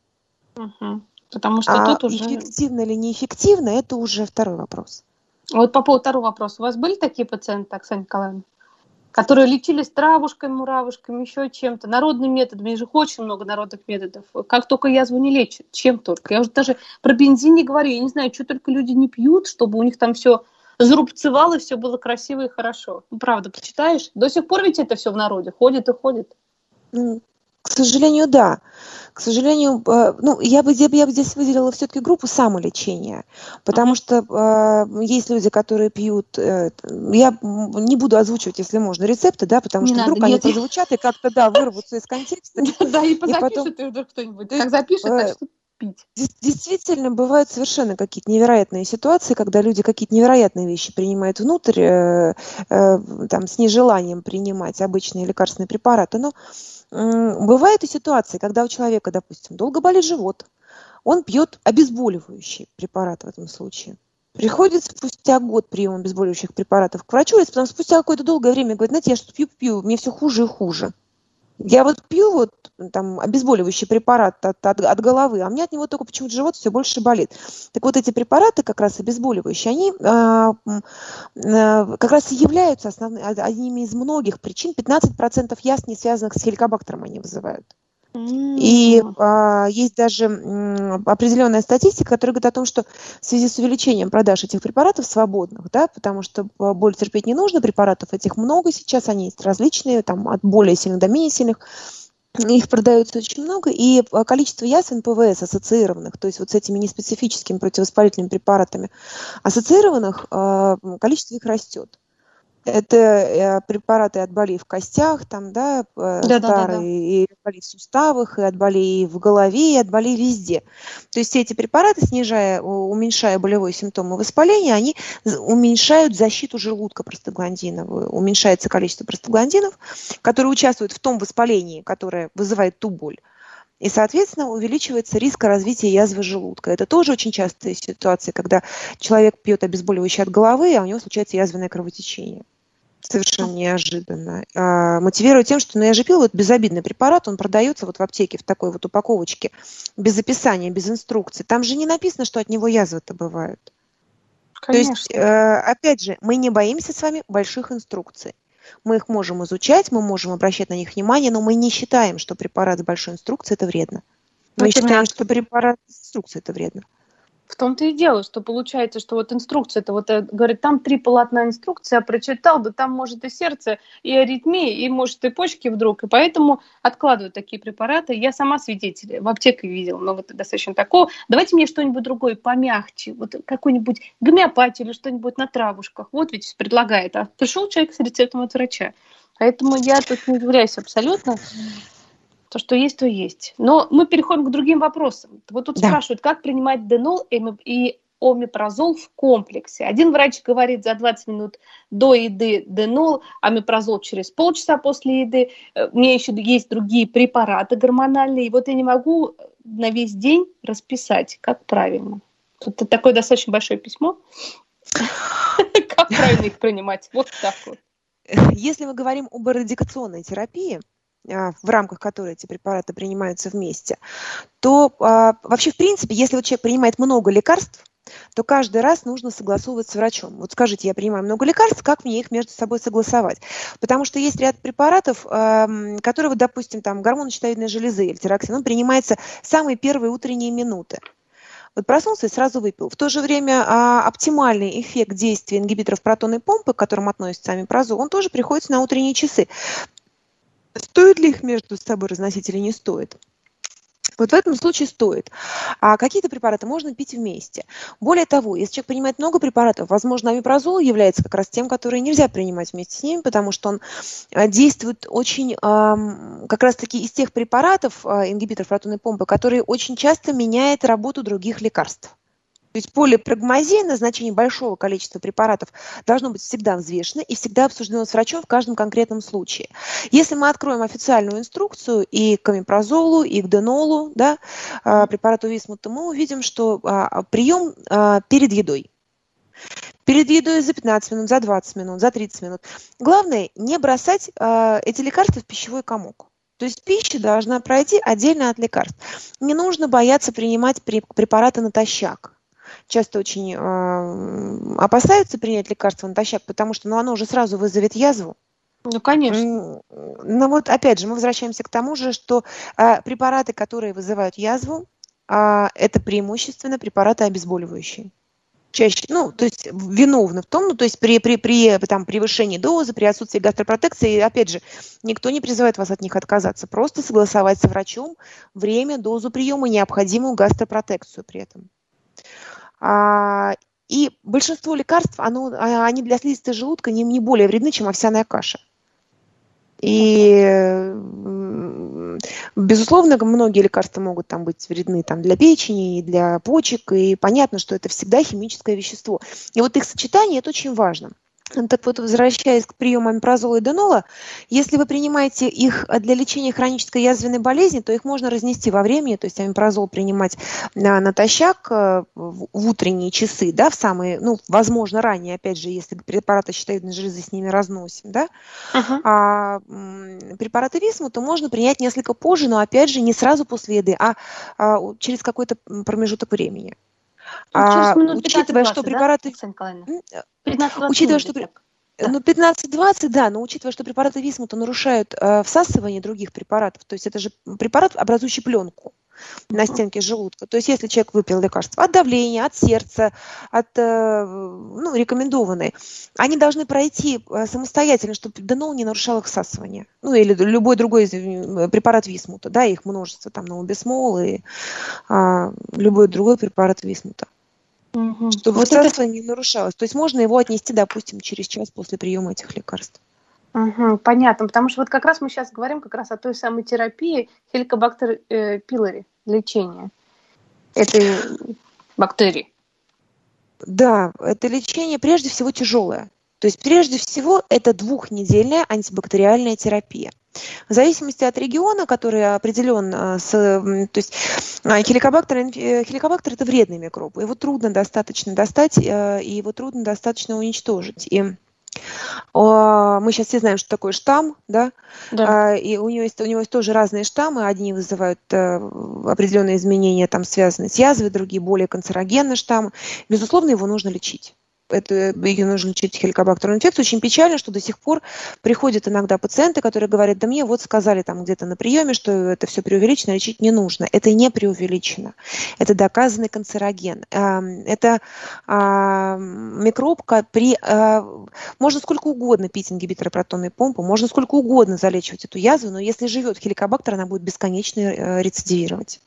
Угу. Потому что а тут уже... эффективно или неэффективно, это уже второй вопрос. Вот по поводу второго вопроса. У вас были такие пациенты, Оксана Николаевна? Которые лечились травушками, муравушками, еще чем-то, народным методом. Есть же очень много народных методов. Как только язву не лечат, чем только. Я уже даже про бензин не говорю. Я не знаю, что только люди не пьют, чтобы у них там все зарубцевало, все было красиво и хорошо. Ну, правда, почитаешь? До сих пор ведь это все в народе ходит и ходит. К сожалению, да. К сожалению, э, ну, я бы, я бы здесь выделила все-таки группу самолечения, потому что э, есть люди, которые пьют, э, я не буду озвучивать, если можно, рецепты, да, потому не что надо, вдруг нет. они прозвучат и как-то, да, вырвутся из контекста. Да, и позапишут их вдруг кто-нибудь. Как запишет, значит, пить. Действительно, бывают совершенно какие-то невероятные ситуации, когда люди какие-то невероятные вещи принимают внутрь, э, э, там, с нежеланием принимать обычные лекарственные препараты. Но Бывают и ситуации, когда у человека, допустим, долго болит живот, он пьет обезболивающий препарат в этом случае. Приходит спустя год приема обезболивающих препаратов к врачу, и потом спустя какое-то долгое время говорит, знаете, я что пью-пью, мне все хуже и хуже. Я вот пью вот там обезболивающий препарат от, от, от головы, а у меня от него только почему-то живот все больше болит. Так вот эти препараты как раз обезболивающие, они э, э, как раз и являются основными, одними из многих причин. 15% яз, не связанных с хеликобактером, они вызывают. И а, есть даже м, определенная статистика, которая говорит о том, что в связи с увеличением продаж этих препаратов свободных, да, потому что а, боль терпеть не нужно, препаратов этих много сейчас, они есть различные, там от более сильных до менее сильных, их продается очень много, и а, количество язв НПВС ассоциированных, то есть вот с этими неспецифическими противовоспалительными препаратами ассоциированных, а, количество их растет. Это э, препараты от болей в костях, там, да, э, да старые, да, да, и от болей в суставах, и от болей в голове, и от болей везде. То есть эти препараты, снижая, уменьшая болевые симптомы воспаления, они уменьшают защиту желудка простагландиновую, уменьшается количество простагландинов, которые участвуют в том воспалении, которое вызывает ту боль. И, соответственно, увеличивается риск развития язвы желудка. Это тоже очень частая ситуация, когда человек пьет обезболивающее от головы, а у него случается язвенное кровотечение. Совершенно неожиданно. А, мотивирую тем, что ну, я же пил вот безобидный препарат, он продается вот в аптеке в такой вот упаковочке, без описания, без инструкции. Там же не написано, что от него язвы-то бывают. Конечно. То есть, э, опять же, мы не боимся с вами больших инструкций. Мы их можем изучать, мы можем обращать на них внимание, но мы не считаем, что препарат с большой инструкцией – это вредно. Мы это считаем, что препарат с инструкцией – это вредно. В том-то и дело, что получается, что вот инструкция, это вот, э, говорит, там три полотна инструкции, а прочитал, да там может и сердце, и аритмия, и может и почки вдруг, и поэтому откладывают такие препараты. Я сама свидетель, в аптеке видела много достаточно такого. Давайте мне что-нибудь другое помягче, вот какой-нибудь гомеопатию или что-нибудь на травушках. Вот ведь предлагает. А пришел человек с рецептом от врача. Поэтому я тут не удивляюсь абсолютно. То, что есть, то есть. Но мы переходим к другим вопросам. Вот тут да. спрашивают, как принимать денол и омепразол в комплексе. Один врач говорит за 20 минут до еды денол, омепразол через полчаса после еды. Э, у меня еще есть другие препараты гормональные. И вот я не могу на весь день расписать, как правильно. Тут такое достаточно большое письмо. Как правильно их принимать? Вот так вот. Если мы говорим об эрадикационной терапии, в рамках которой эти препараты принимаются вместе, то а, вообще, в принципе, если вот человек принимает много лекарств, то каждый раз нужно согласовывать с врачом. Вот скажите, я принимаю много лекарств, как мне их между собой согласовать? Потому что есть ряд препаратов, эм, которые, вот, допустим, там гормон щитовидной железы или тироксин, он принимается самые первые утренние минуты. Вот проснулся и сразу выпил. В то же время а, оптимальный эффект действия ингибиторов протонной помпы, к которым относится амипрозол, он тоже приходится на утренние часы. Стоит ли их между собой разносить или не стоит? Вот в этом случае стоит. А какие-то препараты можно пить вместе. Более того, если человек принимает много препаратов, возможно, амипрозол является как раз тем, который нельзя принимать вместе с ними, потому что он а, действует очень как раз-таки из тех препаратов, а, ингибиторов протонной помпы, которые очень часто меняют работу других лекарств. То есть полипрагмазия, назначение большого количества препаратов должно быть всегда взвешено и всегда обсуждено с врачом в каждом конкретном случае. Если мы откроем официальную инструкцию и к амипрозолу, и к денолу, да, а, препарату висмута, мы увидим, что а, прием а, перед едой. Перед едой за 15 минут, за 20 минут, за 30 минут. Главное не бросать эти лекарства в пищевой комок. То есть пища должна пройти отдельно от лекарств. Не нужно бояться принимать препараты натощак часто очень э, опасаются принять лекарство натощак, потому что ну, оно уже сразу вызовет язву. Ну, конечно. Ну вот опять же, мы возвращаемся к тому же, что э, препараты, которые вызывают язву, э, это преимущественно препараты обезболивающие чаще, ну, то есть виновны в том, ну, то есть при, при, при там, превышении дозы, при отсутствии гастропротекции, опять же, никто не призывает вас от них отказаться, просто согласовать со врачом время, дозу приема, необходимую гастропротекцию при этом. А, и большинство лекарств, оно, а, они для слизистой желудка не, не более вредны, чем овсяная каша. И, безусловно, многие лекарства могут там быть вредны там, для печени и для почек, и понятно, что это всегда химическое вещество. И вот их сочетание – это очень важно. Так вот, возвращаясь к приему амипрозола и денола, если вы принимаете их для лечения хронической язвенной болезни, то их можно разнести во времени, то есть амипрозол принимать на, натощак э, в утренние часы, да, в самые, ну, возможно, ранее, опять же, если препараты щитовидной железы с ними разносим, да, uh-huh. а препараты висмута можно принять несколько позже, но, опять же, не сразу после еды, а, а через какой-то промежуток времени. Ну, а, учитывая, что препараты... Да, учитывая, что... Да. Ну, 15-20, да, но учитывая, что препараты висмута нарушают э, всасывание других препаратов, то есть это же препарат, образующий пленку на стенке желудка. То есть если человек выпил лекарства от давления, от сердца, от э, ну, рекомендованные, они должны пройти э, самостоятельно, чтобы денол не нарушал их всасывание. Ну или любой другой э, препарат висмута, да, их множество, там, ноубисмол и а, любой другой препарат висмута. Угу. Чтобы вот всасывание это... не нарушалось. То есть можно его отнести, допустим, через час после приема этих лекарств. Угу, понятно, потому что вот как раз мы сейчас говорим как раз о той самой терапии хеликобактер э, пилори, лечения этой бактерии. Да, это лечение прежде всего тяжелое. То есть прежде всего это двухнедельная антибактериальная терапия. В зависимости от региона, который определен, а, с, то есть а, хеликобактер, э, хеликобактер это вредный микроб, его трудно достаточно достать, э, и его трудно достаточно уничтожить. И мы сейчас все знаем, что такое штамм, да, да. А, и у него, есть, у него есть тоже разные штаммы, одни вызывают э, определенные изменения, там, связанные с язвой, другие более канцерогенные штаммы. Безусловно, его нужно лечить это, ее нужно лечить хеликобактерную инфекцию. Очень печально, что до сих пор приходят иногда пациенты, которые говорят, да мне вот сказали там где-то на приеме, что это все преувеличено, лечить не нужно. Это не преувеличено. Это доказанный канцероген. Это микроб при... А, можно сколько угодно пить ингибиторы протонной помпы, можно сколько угодно залечивать эту язву, но если живет хеликобактер, она будет бесконечно э, рецидивировать.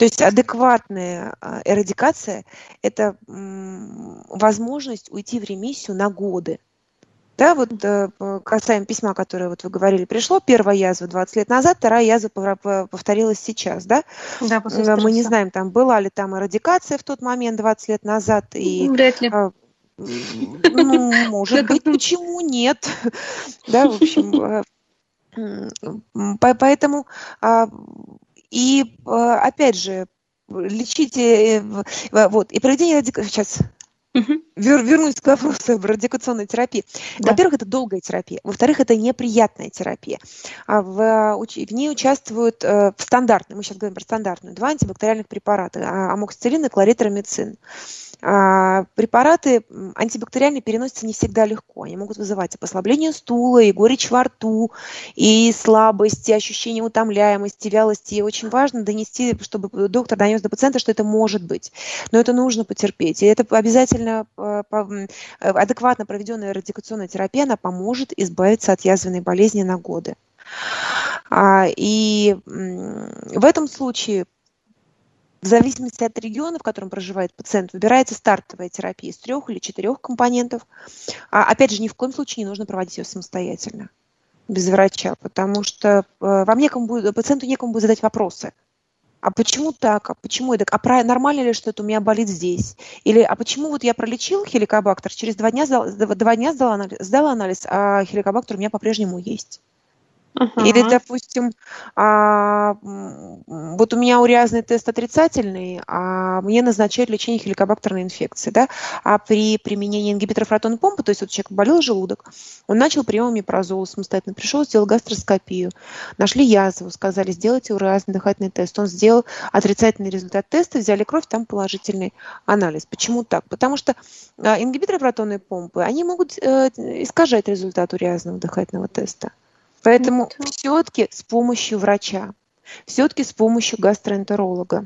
То есть адекватная а, эрадикация – это возможность уйти в ремиссию на годы. Да, вот э, касаемо письма, которое вот вы говорили, пришло, первая язва 20 лет назад, вторая язва повторилась сейчас, да? Да, после стресса. Мы не знаем, там была ли там эрадикация в тот момент 20 лет назад. И, Вряд ли. Ну, может быть, почему нет? Да, в общем, э, поэтому а, и э, опять же, лечите, э, вот, и проведение радикации, сейчас Угу. Вер, вернусь к вопросу об радикационной терапии. Да. Во-первых, это долгая терапия. Во-вторых, это неприятная терапия. А в, в ней участвуют э, в стандартной, мы сейчас говорим про стандартную, два антибактериальных препарата, а, амоксициллин и кларитромицин. А, препараты антибактериальные переносятся не всегда легко. Они могут вызывать и послабление стула, и горечь во рту, и слабость, и ощущение утомляемости, вялости. И очень важно донести, чтобы доктор донес до пациента, что это может быть. Но это нужно потерпеть. И это обязательно э, адекватно проведенная радикационная терапия, она поможет избавиться от язвенной болезни на годы. А, и в этом случае в зависимости от региона, в котором проживает пациент, выбирается стартовая терапия из трех или четырех компонентов. А, опять же, ни в коем случае не нужно проводить ее самостоятельно, без врача, потому что э, вам некому будет, пациенту некому будет задать вопросы. А почему так? А почему это? А про, нормально ли, что это у меня болит здесь? Или а почему вот я пролечил хеликобактер, через два дня, сдал, два дня сдал анализ, сдал анализ, а хеликобактер у меня по-прежнему есть? Uh-huh. Или, допустим, а, вот у меня уриазный тест отрицательный, а мне назначают лечение хеликобактерной инфекции, да, а при применении ингибиторов протонной помпы, то есть вот человек болел желудок, он начал прием омепразола самостоятельно, пришел, сделал гастроскопию, нашли язву, сказали, сделайте уриазный дыхательный тест, он сделал отрицательный результат теста, взяли кровь, там положительный анализ. Почему так? Потому что а, ингибиторы протонной помпы, они могут э, искажать результат уриазного дыхательного теста. Поэтому вот. все-таки с помощью врача, все-таки с помощью гастроэнтеролога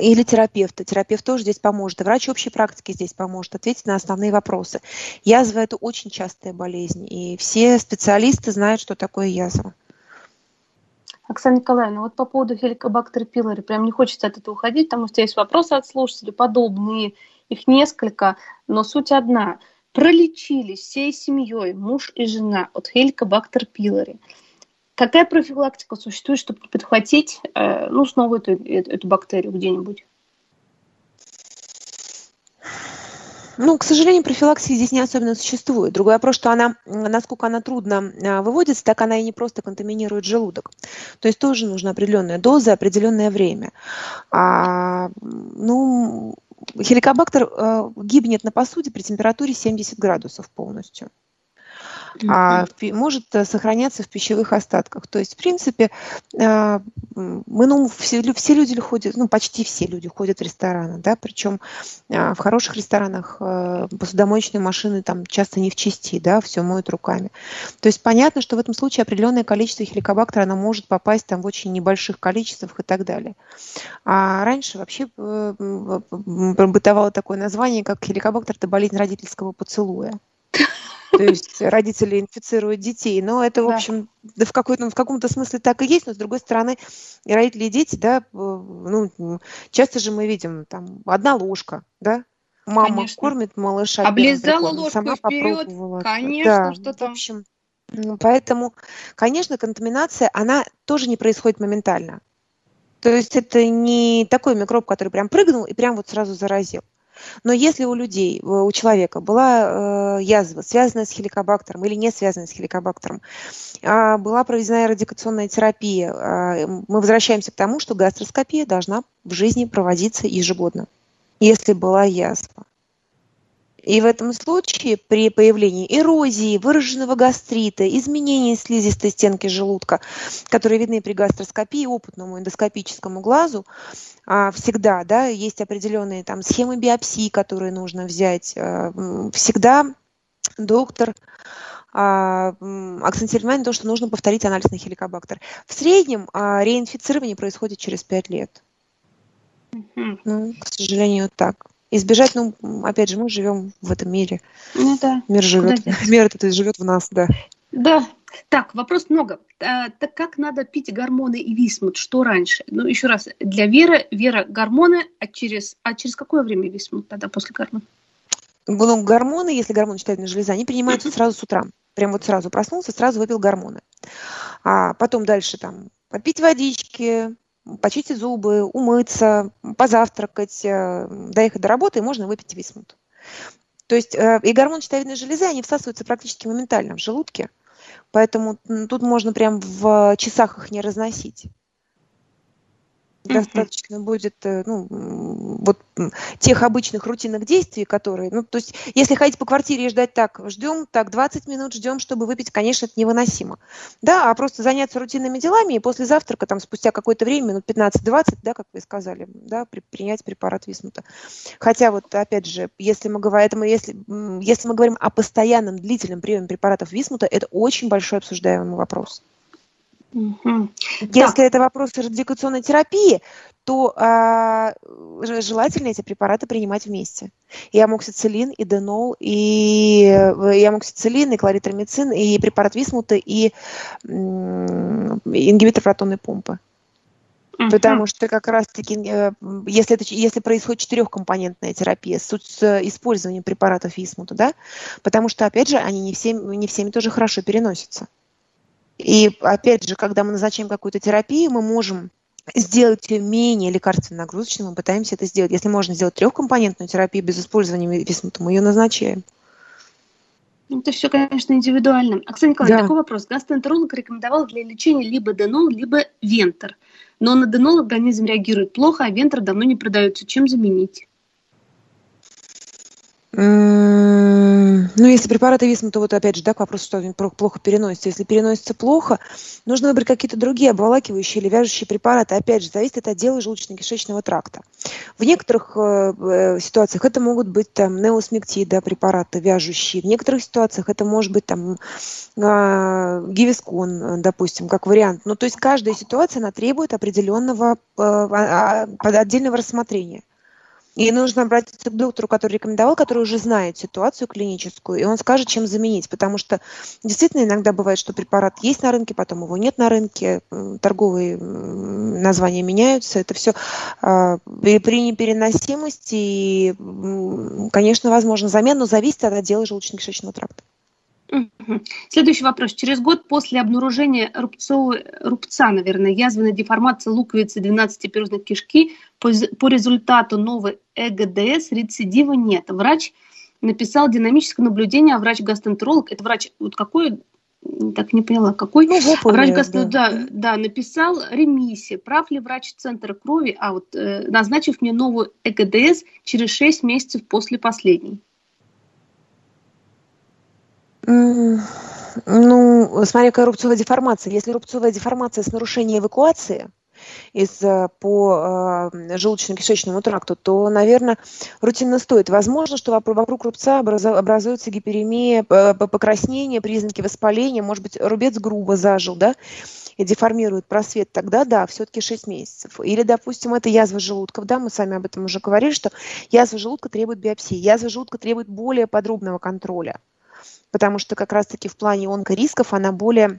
или терапевта. Терапевт тоже здесь поможет. И врач общей практики здесь поможет ответить на основные вопросы. Язва – это очень частая болезнь, и все специалисты знают, что такое язва. Оксана Николаевна, вот по поводу хеликобактер пилори, прям не хочется от этого уходить, потому что есть вопросы от слушателей подобные, их несколько, но суть одна – пролечились всей семьей, муж и жена от хеликобактер пилори. Какая профилактика существует, чтобы подхватить э, ну, снова эту, эту бактерию где-нибудь? Ну, к сожалению, профилактики здесь не особенно существует. Другой вопрос, что она, насколько она трудно а, выводится, так она и не просто контаминирует желудок. То есть тоже нужна определенная доза, определенное время. А, ну, Хеликобактер э, гибнет на посуде при температуре 70 градусов полностью а может э, сохраняться в пищевых остатках. То есть, в принципе, э, мы, ну, все, все люди ходят, ну, почти все люди ходят в рестораны, да, причем э, в хороших ресторанах посудомоечные машины там часто не в части, да, все моют руками. То есть понятно, что в этом случае определенное количество хеликобактера, оно может попасть там в очень небольших количествах и так далее. А раньше вообще бытовало такое название, как хеликобактер – это болезнь родительского поцелуя. То есть родители инфицируют детей. Но это, в общем, да, в, какой-то, в каком-то смысле так и есть, но с другой стороны, и родители и дети, да, ну, часто же мы видим там одна ложка, да, Мама конечно. кормит малыша. Облизала ложку сама вперед, конечно, да, что там. В общем, поэтому, конечно, контаминация, она тоже не происходит моментально. То есть это не такой микроб, который прям прыгнул и прям вот сразу заразил. Но если у людей, у человека была э, язва, связанная с хеликобактером или не связанная с хеликобактером, а была проведена радикационная терапия, а, мы возвращаемся к тому, что гастроскопия должна в жизни проводиться ежегодно, если была язва. И в этом случае при появлении эрозии, выраженного гастрита, изменений слизистой стенки желудка, которые видны при гастроскопии опытному эндоскопическому глазу, а, всегда да, есть определенные там, схемы биопсии, которые нужно взять. А, всегда доктор а, акцентирует внимание на то, что нужно повторить анализ на хеликобактер. В среднем реинфицирование происходит через 5 лет. Ну, к сожалению, так избежать, ну, опять же, мы живем в этом мире. Ну да. Мир живет, мир этот живет в нас, да. Да. Так, вопрос много. А, так как надо пить гормоны и висмут? Что раньше? Ну, еще раз, для Веры, Вера гормоны, а через, а через какое время висмут тогда после гормонов? Ну, гормоны, если гормоны щитовидной железы, они принимаются сразу с утра. Прям вот сразу проснулся, сразу выпил гормоны. А потом дальше там попить водички, почистить зубы, умыться, позавтракать, э, доехать до работы, и можно выпить висмут. То есть э, и гормон щитовидной железы, они всасываются практически моментально в желудке, поэтому тут можно прям в часах их не разносить. Достаточно будет э, ну, вот тех обычных рутинных действий, которые... Ну, то есть, если ходить по квартире и ждать так, ждем, так, 20 минут ждем, чтобы выпить, конечно, это невыносимо. Да, а просто заняться рутинными делами и после завтрака, там, спустя какое-то время, минут 15-20, да, как вы сказали, да, при, принять препарат висмута. Хотя вот, опять же, если мы говорим, если, если мы говорим о постоянном длительном приеме препаратов висмута, это очень большой обсуждаемый вопрос. Угу. Если так. это вопрос радиационной терапии, то а, желательно эти препараты принимать вместе. И амоксициллин, и денол, и, и амоксициллин, и кларитромицин, и препарат висмута, и ингибитор протонной помпы. Потому что как раз-таки, э, если, это, если происходит четырехкомпонентная терапия с, с использованием препаратов висмута, да, потому что, опять же, они не всеми, не всеми тоже хорошо переносятся. И опять же, когда мы назначаем какую-то терапию, мы можем сделать ее менее лекарственно нагрузочной, мы пытаемся это сделать. Если можно сделать трехкомпонентную терапию без использования висмута, мы ее назначаем. Ну, это все, конечно, индивидуально. Оксана Николаевна, да. такой вопрос. Гастроэнтеролог рекомендовал для лечения либо денол, либо вентер. Но на денол организм реагирует плохо, а вентер давно не продается. Чем заменить? Ну, если препараты висму, то вот опять же, да, к вопросу, что плохо переносятся. Если переносится плохо, нужно выбрать какие-то другие обволакивающие или вяжущие препараты. Опять же, зависит от отдела желудочно-кишечного тракта. В некоторых э, э, ситуациях это могут быть там неосмектид, да, препараты вяжущие. В некоторых ситуациях это может быть там э, гивискон, допустим, как вариант. Ну, то есть каждая ситуация, она требует определенного э, а, отдельного рассмотрения. И нужно обратиться к доктору, который рекомендовал, который уже знает ситуацию клиническую, и он скажет, чем заменить. Потому что действительно иногда бывает, что препарат есть на рынке, потом его нет на рынке, торговые названия меняются. Это все а, при непереносимости, и, конечно, возможно замена, но зависит от отдела желудочно-кишечного тракта. Следующий вопрос. Через год после обнаружения рубцовой, рубца, наверное, язвенной деформации луковицы 12-перстной кишки по, по результату новой ЭГДС рецидива нет. Врач написал динамическое наблюдение, а врач-гастроэнтеролог, это врач, вот какой, так не поняла, какой? Ну, а врач гастро, да. Да, написал ремиссия. Прав ли врач центра крови, а вот э, назначив мне новую ЭГДС через 6 месяцев после последней? Ну, смотря какая рубцовая деформация. Если рубцовая деформация с нарушением эвакуации из, по э, желудочно-кишечному тракту, то, наверное, рутинно стоит. Возможно, что вокруг рубца образуется гиперемия, покраснение, признаки воспаления, может быть, рубец грубо зажил, да, и деформирует просвет, тогда да, все-таки 6 месяцев. Или, допустим, это язва желудка, да, мы сами об этом уже говорили, что язва желудка требует биопсии, язва желудка требует более подробного контроля потому что как раз-таки в плане онкорисков она более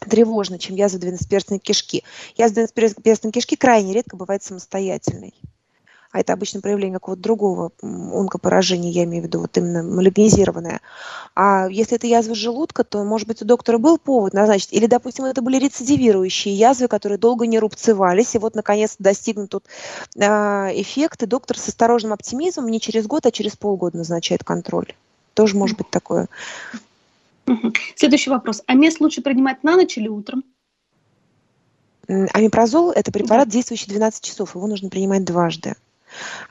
тревожна, чем язва двенадцатиперстной кишки. Язва двенадцатиперстной кишки крайне редко бывает самостоятельной. А это обычно проявление какого-то другого онкопоражения, я имею в виду вот именно малигнизированное. А если это язва желудка, то, может быть, у доктора был повод назначить. Или, допустим, это были рецидивирующие язвы, которые долго не рубцевались, и вот, наконец-то, достигнут тут а, эффект, и доктор с осторожным оптимизмом не через год, а через полгода назначает контроль. Тоже может быть такое. Следующий вопрос. Амес лучше принимать на ночь или утром? Амипрозол – это препарат, действующий 12 часов. Его нужно принимать дважды.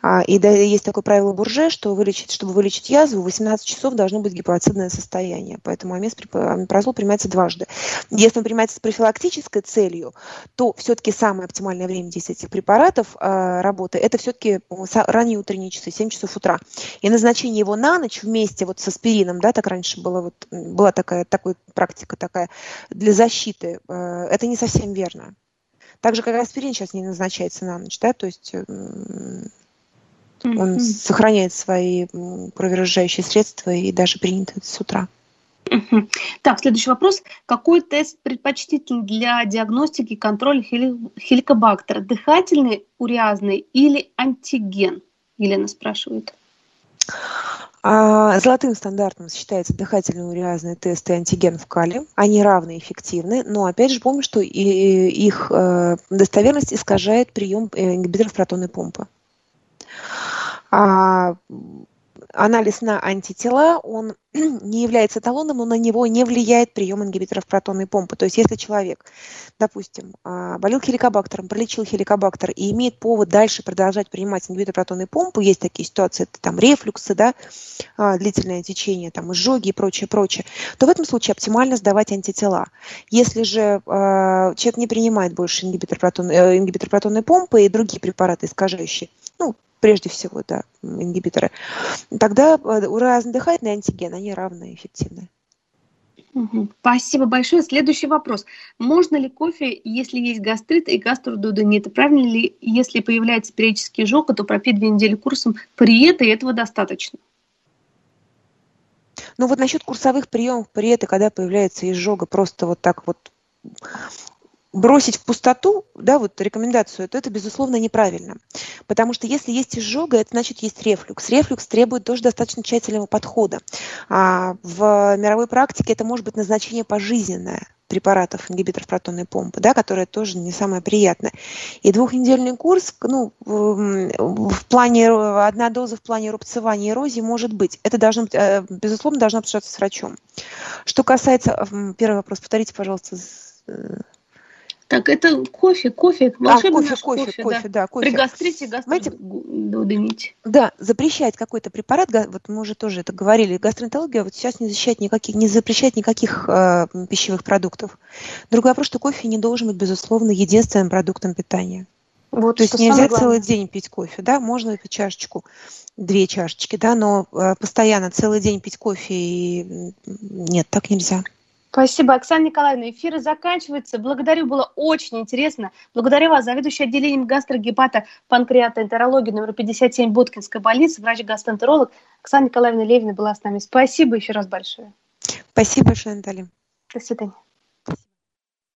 А, и да, есть такое правило Бурже, что вылечить, чтобы вылечить язву, 18 часов должно быть гипоацидное состояние. Поэтому амеспрозол принимается дважды. Если он принимается с профилактической целью, то все-таки самое оптимальное время действия этих препаратов э, работы это все-таки ранние утренние часы, 7 часов утра. И назначение его на ночь вместе вот с аспирином, да, так раньше было, вот, была такая, такая практика такая для защиты, э, это не совсем верно. Так же, как аспирин сейчас не назначается на ночь, да, то есть он mm-hmm. сохраняет свои кроверазжающие средства и даже принят с утра. Mm-hmm. Так, следующий вопрос. Какой тест предпочтительный для диагностики и контроля хеликобактера? Дыхательный, уриазный или антиген? Елена спрашивает. А, золотым стандартом считается дыхательно-уреазный тест и антиген в кале. Они равны эффективны, но опять же помню, что их э, достоверность искажает прием э, ингибиторов протонной помпы. А, анализ на антитела, он не является эталоном, но на него не влияет прием ингибиторов протонной помпы. То есть если человек, допустим, а, болел хеликобактером, пролечил хеликобактер и имеет повод дальше продолжать принимать ингибитор протонной помпы, есть такие ситуации, это там рефлюксы, да, а, длительное течение, там изжоги и прочее, прочее, то в этом случае оптимально сдавать антитела. Если же э, человек не принимает больше ингибитор, протон, э, ингибитор протонной помпы и другие препараты искажающие, ну, прежде всего, да, ингибиторы, тогда э, уразно-дыхательный антиген, они равно эффективны. Спасибо большое. Следующий вопрос. Можно ли кофе, если есть гастрит и гастродудонит? Правильно ли, если появляется периодический жог, то пропить две недели курсом приета, и этого достаточно? Ну вот насчет курсовых приемов приета, когда появляется изжога, просто вот так вот бросить в пустоту, да, вот рекомендацию, то это, безусловно, неправильно. Потому что если есть изжога, это значит есть рефлюкс. Рефлюкс требует тоже достаточно тщательного подхода. А в мировой практике это может быть назначение пожизненное препаратов, ингибиторов протонной помпы, да, которое тоже не самое приятное. И двухнедельный курс, ну, в плане, одна доза в плане рубцевания и эрозии может быть. Это должно быть, э, безусловно, должно обсуждаться с врачом. Что касается, первый вопрос, повторите, пожалуйста, э, так, это кофе, кофе, волшебный а, кофе, кофе, кофе, кофе, да. да кофе. При гастрите гастродудонить. Да, запрещать какой-то препарат, вот мы уже тоже это говорили, гастроэнтерология вот сейчас не защищает никаких, не запрещает никаких э, пищевых продуктов. Другой вопрос, что кофе не должен быть, безусловно, единственным продуктом питания. Вот, То есть нельзя целый день пить кофе, да, можно выпить чашечку, две чашечки, да, но э, постоянно целый день пить кофе и нет, так нельзя. Спасибо, Оксана Николаевна. Эфир заканчивается. Благодарю, было очень интересно. Благодарю вас, заведующий отделением гастрогепата панкреата энтерологии номер 57 Боткинской больницы, врач-гастроэнтеролог Оксана Николаевна Левина была с нами. Спасибо еще раз большое. Спасибо большое, Наталья. До свидания.